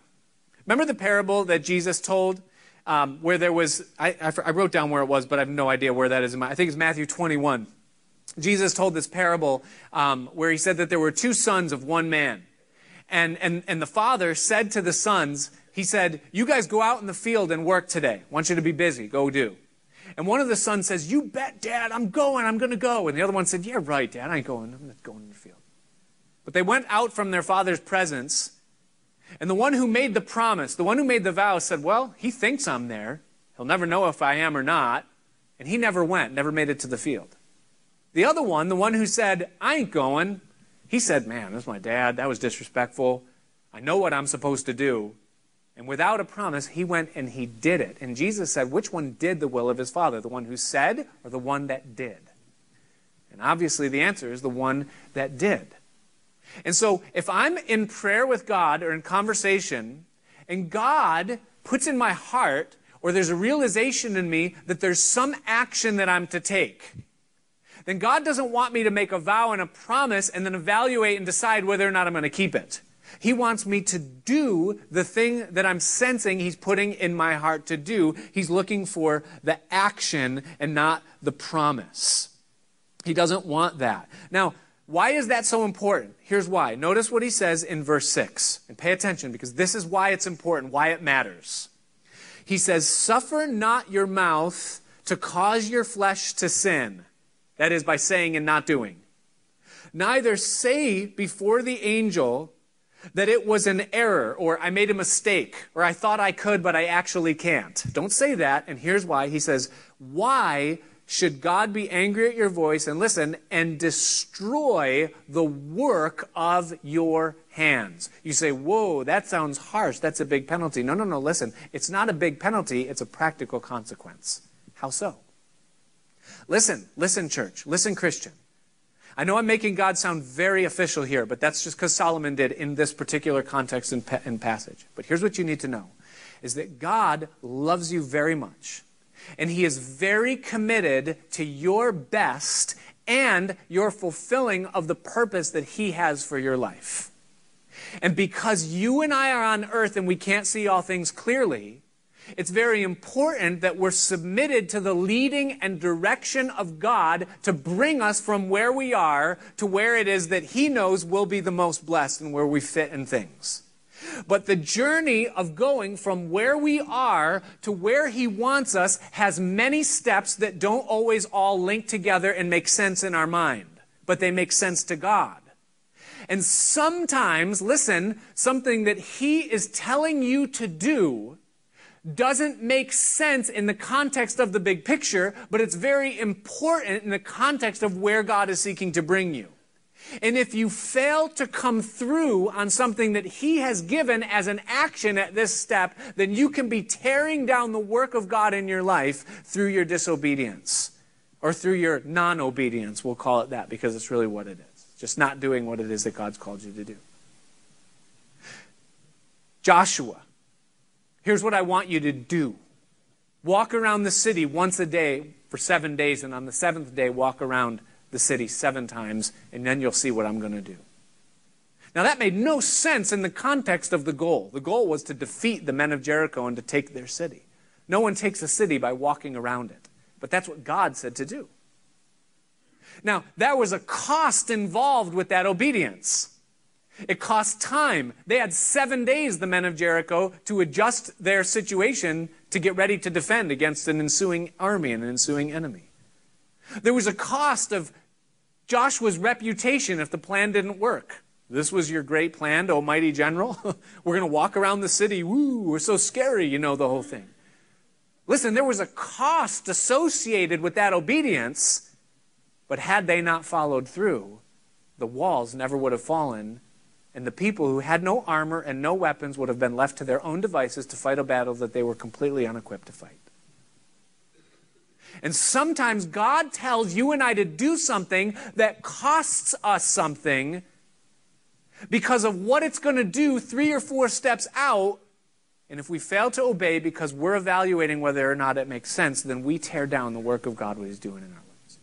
Remember the parable that Jesus told um, where there was, I, I, I, wrote down where it was, but I have no idea where that is. In my, I think it's Matthew 21. Jesus told this parable um, where he said that there were two sons of one man. And, and, and the father said to the sons, he said, You guys go out in the field and work today. I want you to be busy. Go do. And one of the sons says, You bet, Dad, I'm going, I'm going to go. And the other one said, Yeah, right, Dad, I ain't going. I'm not going in the field. But they went out from their father's presence. And the one who made the promise, the one who made the vow, said, Well, he thinks I'm there. He'll never know if I am or not. And he never went, never made it to the field. The other one, the one who said, I ain't going, he said, Man, that's my dad. That was disrespectful. I know what I'm supposed to do. And without a promise, he went and he did it. And Jesus said, which one did the will of his Father? The one who said or the one that did? And obviously, the answer is the one that did. And so, if I'm in prayer with God or in conversation, and God puts in my heart, or there's a realization in me that there's some action that I'm to take, then God doesn't want me to make a vow and a promise and then evaluate and decide whether or not I'm going to keep it. He wants me to do the thing that I'm sensing He's putting in my heart to do. He's looking for the action and not the promise. He doesn't want that. Now, why is that so important? Here's why. Notice what he says in verse 6. And pay attention because this is why it's important, why it matters. He says, Suffer not your mouth to cause your flesh to sin. That is, by saying and not doing. Neither say before the angel, that it was an error or I made a mistake or I thought I could but I actually can't. Don't say that. And here's why. He says, Why should God be angry at your voice and listen and destroy the work of your hands? You say, Whoa, that sounds harsh. That's a big penalty. No, no, no. Listen, it's not a big penalty, it's a practical consequence. How so? Listen, listen, church. Listen, Christian. I know I'm making God sound very official here, but that's just because Solomon did in this particular context and, pa- and passage. But here's what you need to know is that God loves you very much. And he is very committed to your best and your fulfilling of the purpose that he has for your life. And because you and I are on earth and we can't see all things clearly, it's very important that we're submitted to the leading and direction of God to bring us from where we are to where it is that He knows will be the most blessed and where we fit in things. But the journey of going from where we are to where He wants us has many steps that don't always all link together and make sense in our mind, but they make sense to God. And sometimes, listen, something that He is telling you to do doesn't make sense in the context of the big picture, but it's very important in the context of where God is seeking to bring you. And if you fail to come through on something that He has given as an action at this step, then you can be tearing down the work of God in your life through your disobedience or through your non obedience. We'll call it that because it's really what it is. Just not doing what it is that God's called you to do. Joshua, here's what I want you to do walk around the city once a day for seven days, and on the seventh day, walk around the city seven times, and then you'll see what I'm going to do. Now, that made no sense in the context of the goal. The goal was to defeat the men of Jericho and to take their city. No one takes a city by walking around it, but that's what God said to do. Now, there was a cost involved with that obedience. It cost time. They had seven days, the men of Jericho, to adjust their situation to get ready to defend against an ensuing army and an ensuing enemy. There was a cost of Joshua's reputation if the plan didn't work. This was your great plan, oh mighty general. we're going to walk around the city. Woo, we're so scary, you know, the whole thing. Listen, there was a cost associated with that obedience, but had they not followed through, the walls never would have fallen, and the people who had no armor and no weapons would have been left to their own devices to fight a battle that they were completely unequipped to fight. And sometimes God tells you and I to do something that costs us something because of what it's going to do three or four steps out. And if we fail to obey because we're evaluating whether or not it makes sense, then we tear down the work of God, what He's doing in our lives.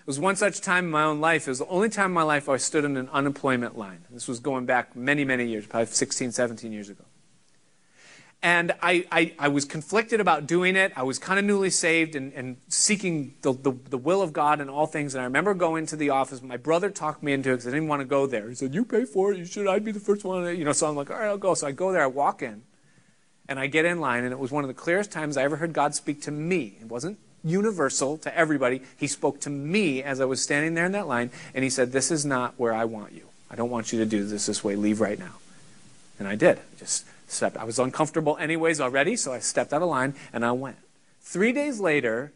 It was one such time in my own life. It was the only time in my life I stood in an unemployment line. This was going back many, many years, probably 16, 17 years ago. And I, I, I, was conflicted about doing it. I was kind of newly saved and, and seeking the, the, the, will of God in all things. And I remember going to the office. My brother talked me into it because I didn't want to go there. He said, You pay for it. You should. I'd be the first one. You know, so I'm like, All right, I'll go. So I go there. I walk in. And I get in line. And it was one of the clearest times I ever heard God speak to me. It wasn't universal to everybody. He spoke to me as I was standing there in that line. And he said, This is not where I want you. I don't want you to do this this way. Leave right now. And I did. Just stepped. I was uncomfortable anyways already, so I stepped out of line and I went. Three days later,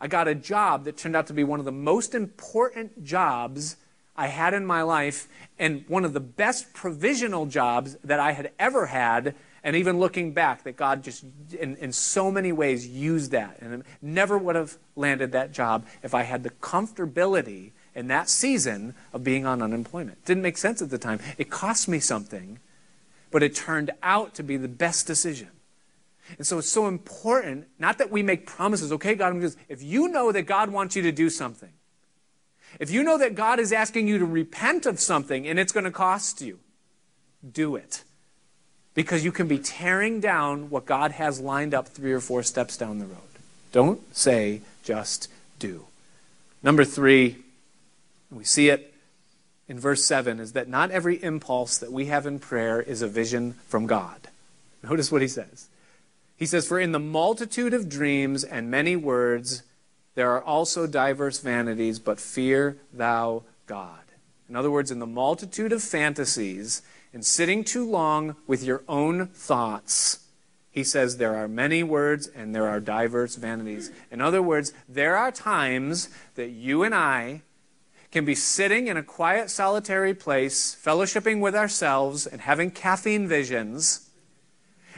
I got a job that turned out to be one of the most important jobs I had in my life and one of the best provisional jobs that I had ever had. And even looking back, that God just in, in so many ways used that. And never would have landed that job if I had the comfortability in that season of being on unemployment. Didn't make sense at the time. It cost me something but it turned out to be the best decision. And so it's so important, not that we make promises, okay, God, if you know that God wants you to do something, if you know that God is asking you to repent of something and it's going to cost you, do it. Because you can be tearing down what God has lined up three or four steps down the road. Don't say, just do. Number three, we see it in verse 7 is that not every impulse that we have in prayer is a vision from God. Notice what he says. He says, For in the multitude of dreams and many words, there are also diverse vanities, but fear thou God. In other words, in the multitude of fantasies and sitting too long with your own thoughts, he says there are many words and there are diverse vanities. In other words, there are times that you and I can be sitting in a quiet, solitary place, fellowshipping with ourselves and having caffeine visions,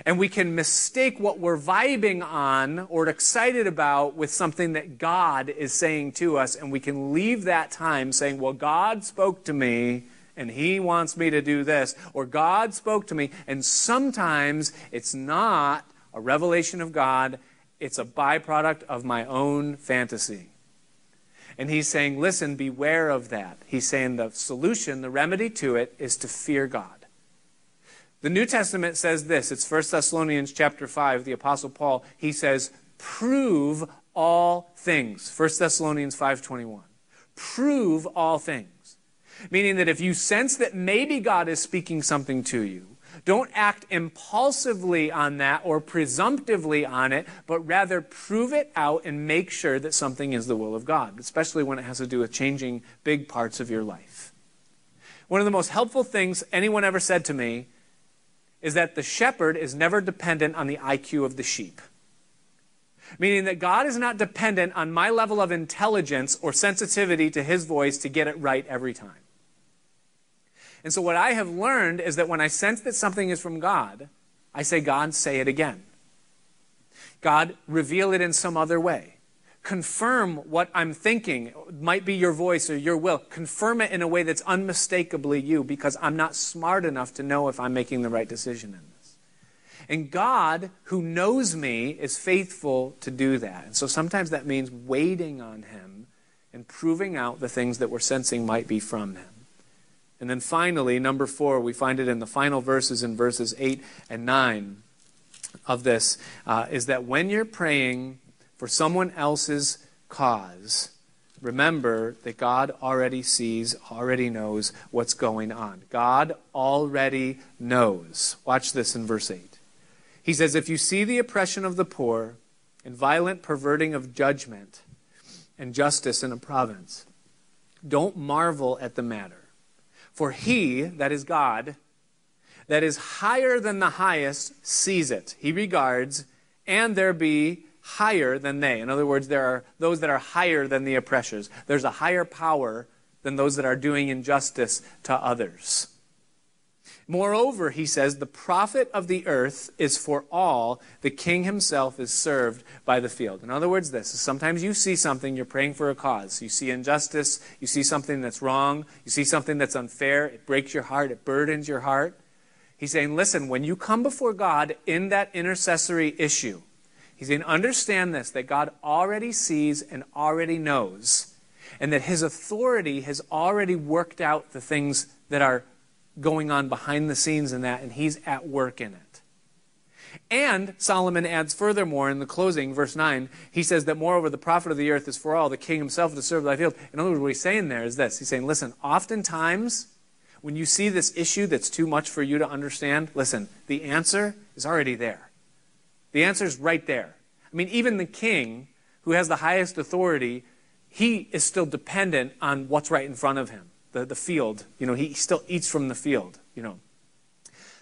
and we can mistake what we're vibing on or excited about with something that God is saying to us, and we can leave that time saying, Well, God spoke to me and he wants me to do this, or God spoke to me, and sometimes it's not a revelation of God, it's a byproduct of my own fantasy. And he's saying, listen, beware of that. He's saying the solution, the remedy to it, is to fear God. The New Testament says this. It's 1 Thessalonians chapter 5, the Apostle Paul. He says, prove all things. 1 Thessalonians 5.21. Prove all things. Meaning that if you sense that maybe God is speaking something to you, don't act impulsively on that or presumptively on it, but rather prove it out and make sure that something is the will of God, especially when it has to do with changing big parts of your life. One of the most helpful things anyone ever said to me is that the shepherd is never dependent on the IQ of the sheep. Meaning that God is not dependent on my level of intelligence or sensitivity to his voice to get it right every time. And so, what I have learned is that when I sense that something is from God, I say, God, say it again. God, reveal it in some other way. Confirm what I'm thinking. It might be your voice or your will. Confirm it in a way that's unmistakably you because I'm not smart enough to know if I'm making the right decision in this. And God, who knows me, is faithful to do that. And so sometimes that means waiting on Him and proving out the things that we're sensing might be from Him. And then finally, number four, we find it in the final verses in verses 8 and 9 of this, uh, is that when you're praying for someone else's cause, remember that God already sees, already knows what's going on. God already knows. Watch this in verse 8. He says, If you see the oppression of the poor and violent perverting of judgment and justice in a province, don't marvel at the matter. For he, that is God, that is higher than the highest, sees it. He regards, and there be higher than they. In other words, there are those that are higher than the oppressors. There's a higher power than those that are doing injustice to others. Moreover, he says, the profit of the earth is for all. The king himself is served by the field. In other words, this sometimes you see something, you're praying for a cause. You see injustice, you see something that's wrong, you see something that's unfair, it breaks your heart, it burdens your heart. He's saying, listen, when you come before God in that intercessory issue, he's saying, understand this, that God already sees and already knows, and that his authority has already worked out the things that are going on behind the scenes in that, and he's at work in it. And Solomon adds furthermore in the closing, verse 9, he says that moreover the profit of the earth is for all, the king himself to serve thy field. In other words, what he's saying there is this. He's saying, listen, oftentimes when you see this issue that's too much for you to understand, listen, the answer is already there. The answer is right there. I mean, even the king, who has the highest authority, he is still dependent on what's right in front of him the, the field. You know, he still eats from the field, you know.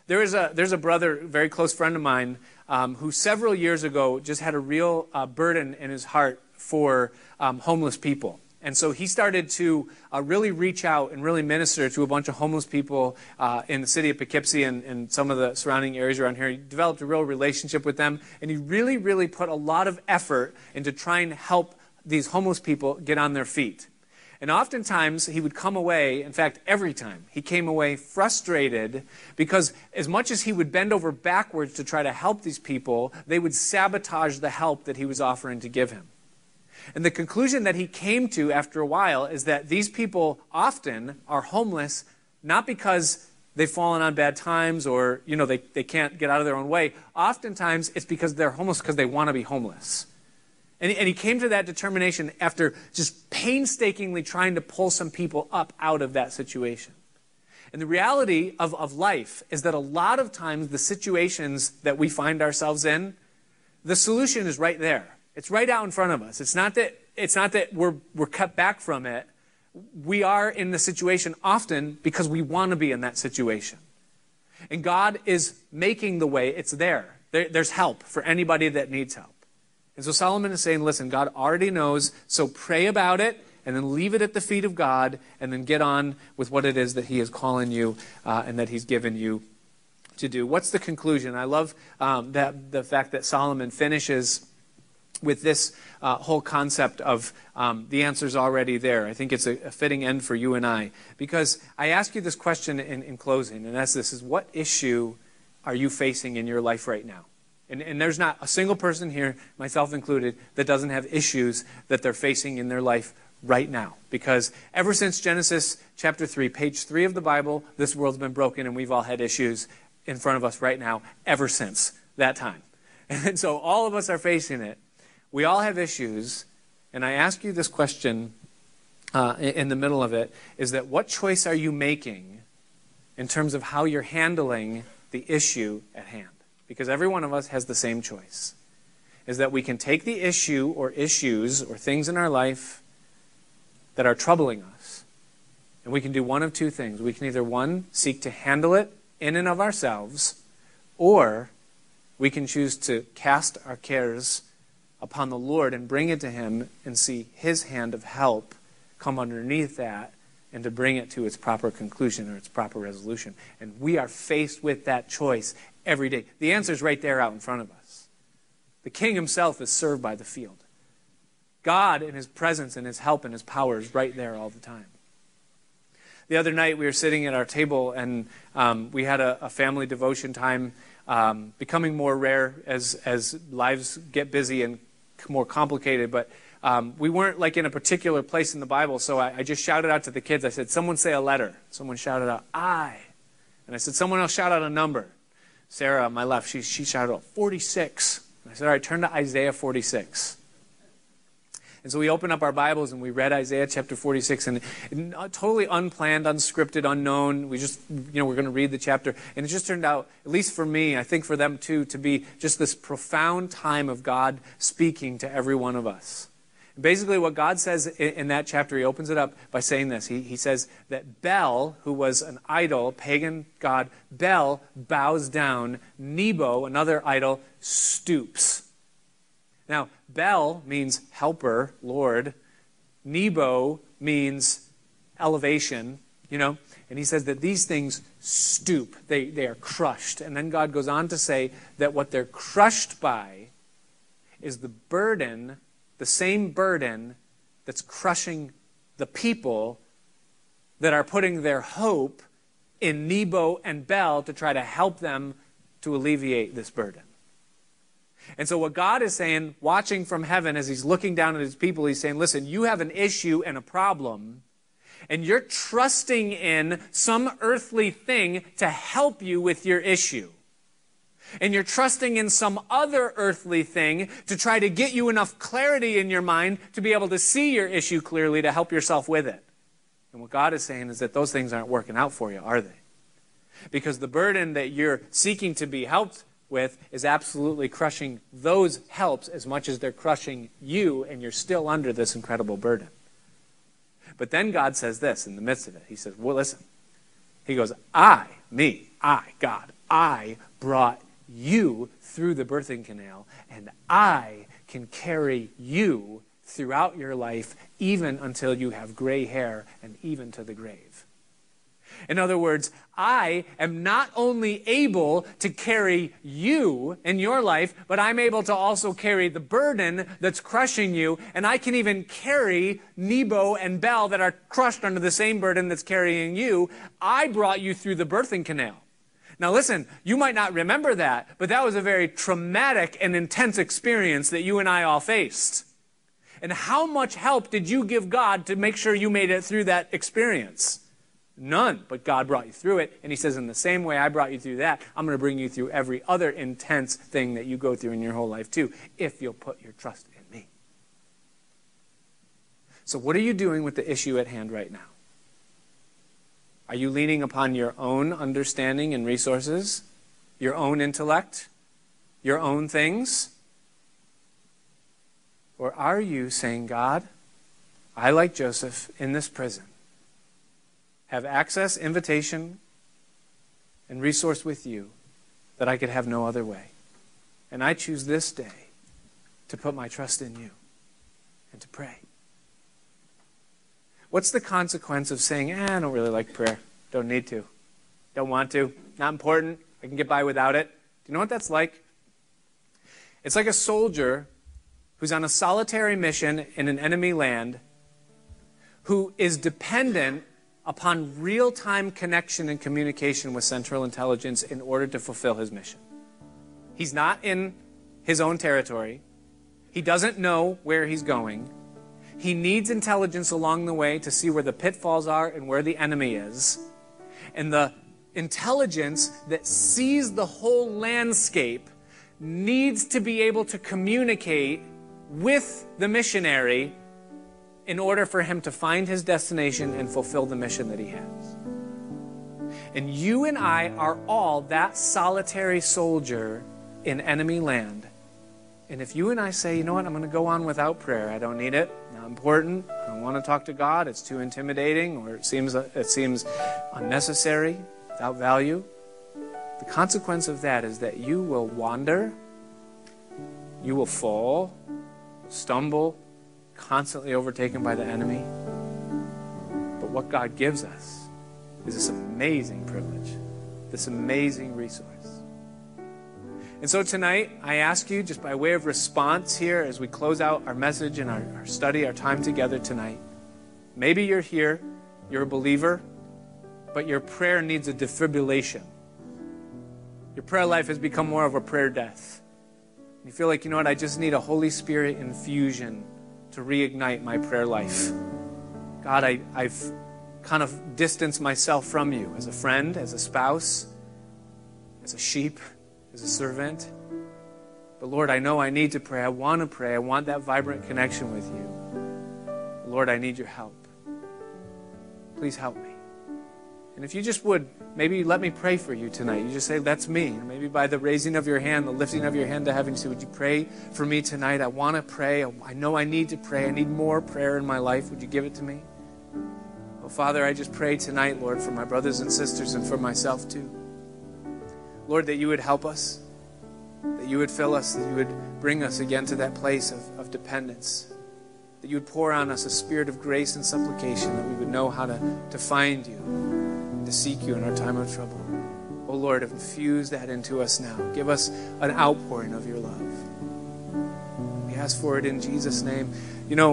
There is a, there's a brother, very close friend of mine, um, who several years ago just had a real uh, burden in his heart for um, homeless people. And so he started to uh, really reach out and really minister to a bunch of homeless people uh, in the city of Poughkeepsie and, and, some of the surrounding areas around here. He developed a real relationship with them, and he really, really put a lot of effort into trying to help these homeless people get on their feet. And oftentimes he would come away, in fact, every time, he came away frustrated because as much as he would bend over backwards to try to help these people, they would sabotage the help that he was offering to give him. And the conclusion that he came to after a while is that these people often are homeless not because they've fallen on bad times or you know they, they can't get out of their own way. Oftentimes it's because they're homeless because they want to be homeless. And he, and he came to that determination after just painstakingly trying to pull some people up out of that situation. And the reality of, of life is that a lot of times the situations that we find ourselves in, the solution is right there. It's right out in front of us. It's not that, it's not that we're, we're cut back from it. We are in the situation often because we want to be in that situation. And God is making the way, it's there. there there's help for anybody that needs help. And so Solomon is saying, listen, God already knows, so pray about it and then leave it at the feet of God and then get on with what it is that He is calling you uh, and that He's given you to do. What's the conclusion? I love um, that the fact that Solomon finishes with this uh, whole concept of um, the answer's already there. I think it's a, a, fitting end for you and I because I ask you this question in, in closing, and that's this: is what issue are you facing in your life right now? And, and, there's not a single person here, myself included, that doesn't have issues that they're facing in their life right now. Because ever since Genesis chapter 3, page 3 of the Bible, this world's been broken and we've all had issues in front of us right now ever since that time. And so all of us are facing it. We all have issues. And I ask you this question uh, in the middle of it is that what choice are you making in terms of how you're handling the issue at hand? Because every one of us has the same choice is that we can take the issue or issues or things in our life that are troubling us, and we can do one of two things. We can either, one, seek to handle it in and of ourselves Or we can choose to cast our cares upon the Lord and bring it to Him and see His hand of help come underneath that and to bring it to its proper conclusion or its proper resolution. And we are faced with that choice every day. The answer is right there out in front of us. The king himself is served by the field. God in his presence and his help and his power is right there all the time. The other night we were sitting at our table and um, we had a, a, family devotion time, um, becoming more rare as, as lives get busy and more complicated. But um, we weren't like in a particular place in the Bible, so I, I, just shouted out to the kids. I said, "Someone say a letter." Someone shouted out, "I," and I said, "Someone else shout out a number." Sarah on my left, she, she shouted out 46. I said, All right, turn to Isaiah 46. And so we opened up our Bibles and we read Isaiah chapter 46, and, and uh, totally unplanned, unscripted, unknown. We just, you know, we're going to read the chapter. And it just turned out, at least for me, I think for them too, to be just this profound time of God speaking to every one of us. Basically, what God says in, that chapter, he opens it up by saying this. He, he says that Bel, who was an idol, pagan god, Bel bows down. Nebo, another idol, stoops. Now, Bel means helper, Lord. Nebo means elevation, you know. And he says that these things stoop, they, they are crushed. And then God goes on to say that what they're crushed by is the burden the same burden that's crushing the people that are putting their hope in Nebo and Bel to try to help them to alleviate this burden. And so, what God is saying, watching from heaven as He's looking down at His people, He's saying, Listen, you have an issue and a problem, and you're trusting in some earthly thing to help you with your issue and you're trusting in some other earthly thing to try to get you enough clarity in your mind to be able to see your issue clearly to help yourself with it. And what God is saying is that those things aren't working out for you, are they? Because the burden that you're seeking to be helped with is absolutely crushing those helps as much as they're crushing you, and you're still under this incredible burden. But then God says this in the midst of it. He says, Well, listen. He goes, I, me, I, God, I brought you through the birthing canal, and I can carry you throughout your life, even until you have gray hair and even to the grave. In other words, I am not only able to carry you in your life, but I'm able to also carry the burden that's crushing you, and I can even carry Nebo and Bel that are crushed under the same burden that's carrying you. I brought you through the birthing canal. Now, listen, you might not remember that, but that was a very traumatic and intense experience that you and I all faced. And how much help did you give God to make sure you made it through that experience? None, but God brought you through it. And He says, in the same way I brought you through that, I'm going to bring you through every other intense thing that you go through in your whole life, too, if you'll put your trust in me. So, what are you doing with the issue at hand right now? Are you leaning upon your own understanding and resources, your own intellect, your own things? Or are you saying, God, I, like Joseph in this prison, have access, invitation, and resource with you that I could have no other way? And I choose this day to put my trust in you and to pray. What's the consequence of saying, eh, I don't really like prayer? Don't need to. Don't want to. Not important. I can get by without it. Do you know what that's like? It's like a soldier who's on a solitary mission in an enemy land who is dependent upon real time connection and communication with Central Intelligence in order to fulfill his mission. He's not in his own territory, he doesn't know where he's going. He needs intelligence along the way to see where the pitfalls are and where the enemy is. And the intelligence that sees the whole landscape needs to be able to communicate with the missionary in order for him to find his destination and fulfill the mission that he has. And you and I are all that solitary soldier in enemy land and if you and I say, you know what, I'm going to go on without prayer, I don't need it, important, I don't want to talk to God, it's too intimidating, or it seems, it seems unnecessary, without value, the consequence of that is that you will wander, you will fall, stumble, constantly overtaken by the enemy. But what God gives us is this amazing privilege, this amazing resource. And so tonight, I ask you, just by way of response here, as we close out our message and our, our study, our time together tonight, maybe you're here, you're a believer, but your prayer needs a defibrillation. Your prayer life has become more of a prayer death. You feel like, you know what, I just need a Holy Spirit infusion to reignite my prayer life. God, I, I've kind of distanced myself from you as a friend, as a spouse, as a sheep, as a servant. But Lord, I know I need to pray. I want to pray. I want that vibrant connection with you. Lord, I need your help. Please help me. And if you just would, maybe let me pray for you tonight. You just say, That's me. maybe by the raising of your hand, the lifting of your hand to heaven, you say, Would you pray for me tonight? I want to pray. I know I need to pray. I need more prayer in my life. Would you give it to me? Oh, Father, I just pray tonight, Lord, for my brothers and sisters and for myself too. Lord, that you would help us, that you would fill us, that you would bring us again to that place of, of dependence, that you would pour on us a spirit of grace and supplication, that we would know how to, to find you to seek you in our time of trouble. Oh Lord, infuse that into us now. Give us an outpouring of your love. We ask for it in Jesus' name. You know,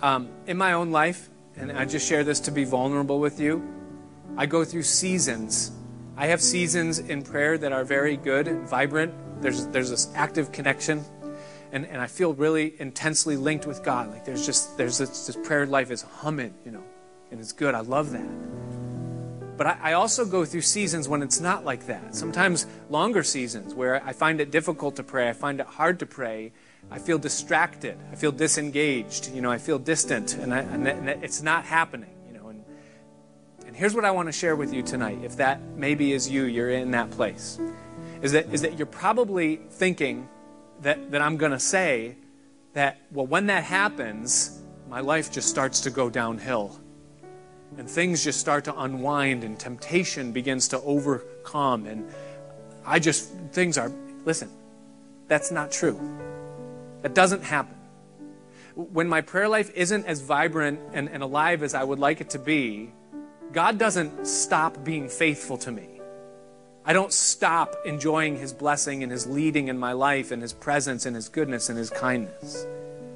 um, in my own life, and I just share this to be vulnerable with you, I go through seasons. I have seasons in prayer that are very good and vibrant. There's, there's this active connection. And, and I feel really intensely linked with God. Like there's just, there's this, this prayer life is humming, you know and it's good. I love that. But I, I also go through seasons when it's not like that. Sometimes longer seasons where I find it difficult to pray, I find it hard to pray. I feel distracted. I feel disengaged. You know, I feel distant, and, I, and, and it's not happening. And here's what I want to share with you tonight. If that maybe is you, you're in that place, is that is that you're probably thinking that that I'm going to say that well, when that happens, my life just starts to go downhill and things just start to unwind and temptation begins to overcome and i just things are listen that's not true that doesn't happen when my prayer life isn't as vibrant and, and alive as i would like it to be god doesn't stop being faithful to me I don't stop enjoying his blessing and his leading in my life and his presence and his goodness and his kindness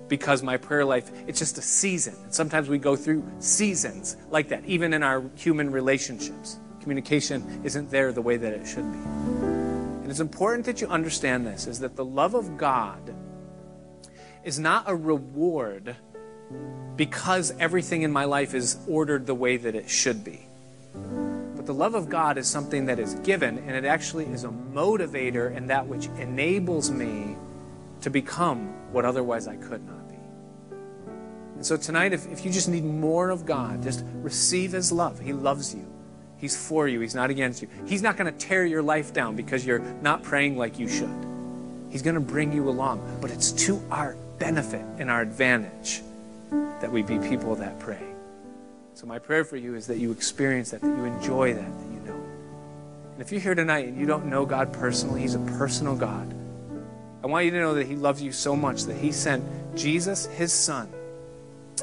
because my prayer life, it's just a season. And sometimes we go through seasons like that, even in our human relationships. Communication isn't there the way that it should be. And it's important that you understand this is that the love of God is not a reward because everything in my life is ordered the way that it should be. But the love of God is something that is given, and it actually is a motivator and that which enables me to become what otherwise I could not be. And so tonight, if, if you just need more of God, just receive His love. He loves you. He's for you. He's not against you. He's not going to tear your life down because you're not praying like you should. He's going to bring you along. But it's to our benefit and our advantage that we be people that pray. So my prayer for you is that you experience that, that you enjoy that, that you know. And if you're here tonight and you don't know God personally, He's a personal God. I want you to know that He loves you so much that He sent Jesus, His Son,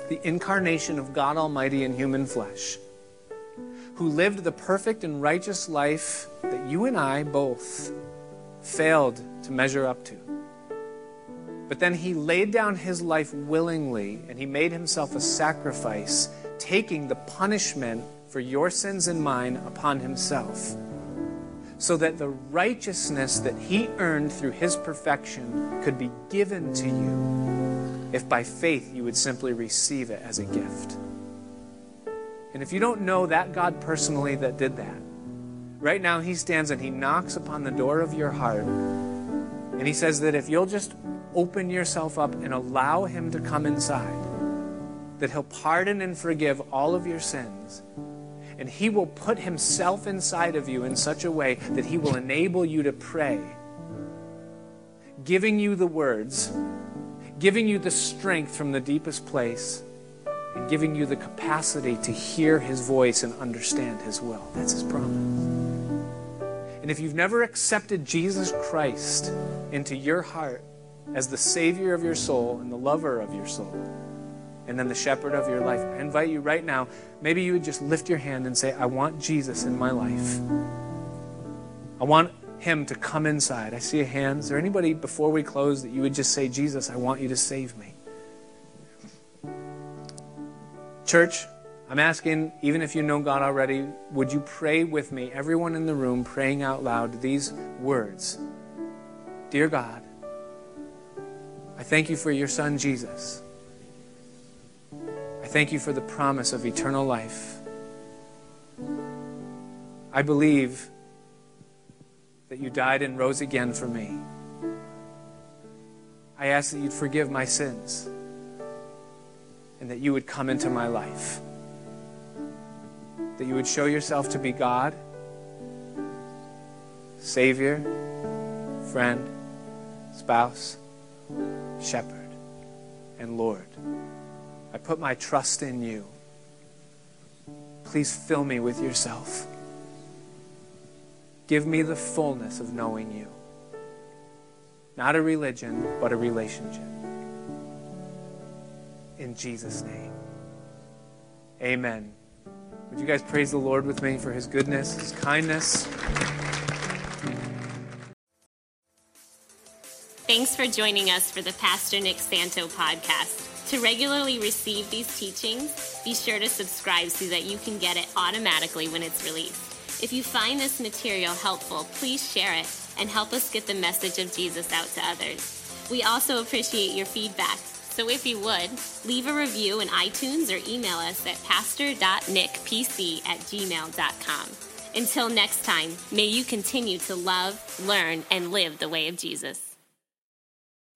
the incarnation of God Almighty in human flesh, who lived the perfect and righteous life that you and I both failed to measure up to. But then He laid down His life willingly and He made Himself a sacrifice, taking the punishment for your sins and mine upon Himself so that the righteousness that he earned through his perfection could be given to you if by faith you would simply receive it as a gift. And if you don't know that God personally that did that, right now he stands and he knocks upon the door of your heart. And he says that if you'll just open yourself up and allow him to come inside, that he'll pardon and forgive all of your sins and He will put Himself inside of you in such a way that He will enable you to pray, giving you the words, giving you the strength from the deepest place, and giving you the capacity to hear His voice and understand His will. That's His promise. And if you've never accepted Jesus Christ into your heart as the Savior of your soul and the lover of your soul, and then the shepherd of your life, I invite you right now, maybe you would just lift your hand and say, I want Jesus in my life. I want him to come inside. I see a hand. Is there anybody before we close that you would just say, Jesus, I want you to save me? Church, I'm asking, even if you know God already, would you pray with me, everyone in the room, praying out loud these words Dear God, I thank you for your Son, Jesus. I thank you for the promise of eternal life. I believe that you died and rose again for me. I ask that you'd forgive my sins and that you would come into my life that you would show yourself to be God, Savior, friend, spouse, shepherd, and Lord. I put my trust in you. Please fill me with yourself. Give me the fullness of knowing you. Not a religion, but a relationship. In Jesus' name. Amen. Would you guys praise the Lord with me for his goodness, his kindness? Thanks for joining us for the Pastor Nick Santo podcast. To regularly receive these teachings, be sure to subscribe so that you can get it automatically when it's released. If you find this material helpful, please share it and help us get the message of Jesus out to others. We also appreciate your feedback. So if you would, leave a review in iTunes or email us at pastor.nickpc at gmail.com. Until next time, may you continue to love, learn, and live the way of Jesus.